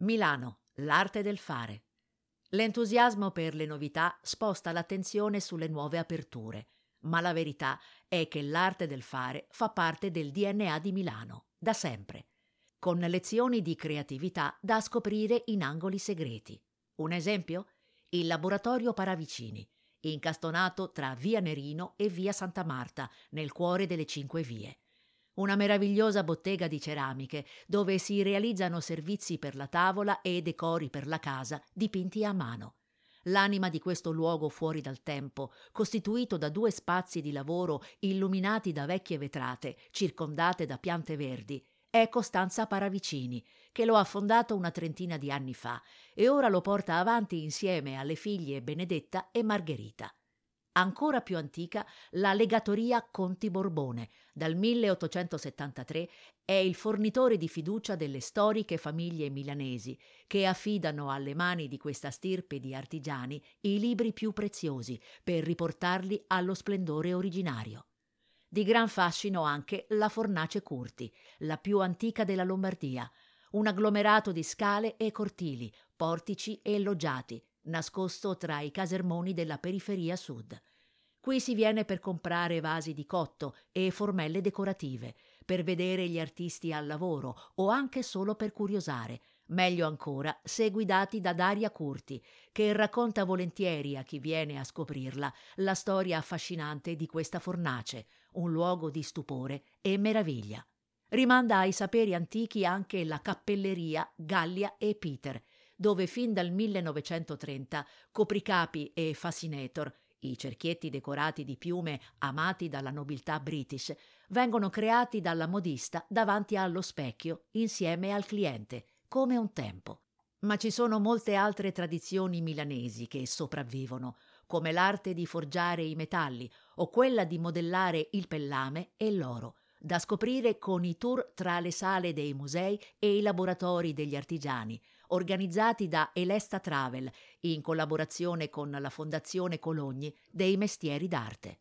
Milano, l'arte del fare. L'entusiasmo per le novità sposta l'attenzione sulle nuove aperture, ma la verità è che l'arte del fare fa parte del DNA di Milano, da sempre, con lezioni di creatività da scoprire in angoli segreti. Un esempio? Il laboratorio Paravicini, incastonato tra via Nerino e via Santa Marta, nel cuore delle cinque vie. Una meravigliosa bottega di ceramiche dove si realizzano servizi per la tavola e decori per la casa dipinti a mano. L'anima di questo luogo fuori dal tempo, costituito da due spazi di lavoro illuminati da vecchie vetrate, circondate da piante verdi, è Costanza Paravicini, che lo ha fondato una trentina di anni fa e ora lo porta avanti insieme alle figlie Benedetta e Margherita. Ancora più antica, la legatoria Conti Borbone, dal 1873, è il fornitore di fiducia delle storiche famiglie milanesi, che affidano alle mani di questa stirpe di artigiani i libri più preziosi per riportarli allo splendore originario. Di gran fascino anche la Fornace Curti, la più antica della Lombardia, un agglomerato di scale e cortili, portici e loggiati, nascosto tra i casermoni della periferia sud. Qui si viene per comprare vasi di cotto e formelle decorative, per vedere gli artisti al lavoro o anche solo per curiosare, meglio ancora se guidati da Daria Curti, che racconta volentieri a chi viene a scoprirla la storia affascinante di questa fornace, un luogo di stupore e meraviglia. Rimanda ai saperi antichi anche la cappelleria Gallia e Peter, dove fin dal 1930 copricapi e fascinator, i cerchietti decorati di piume amati dalla nobiltà british, vengono creati dalla modista davanti allo specchio insieme al cliente, come un tempo. Ma ci sono molte altre tradizioni milanesi che sopravvivono, come l'arte di forgiare i metalli o quella di modellare il pellame e l'oro, da scoprire con i tour tra le sale dei musei e i laboratori degli artigiani, organizzati da Elesta Travel in collaborazione con la Fondazione Cologni dei Mestieri d'Arte.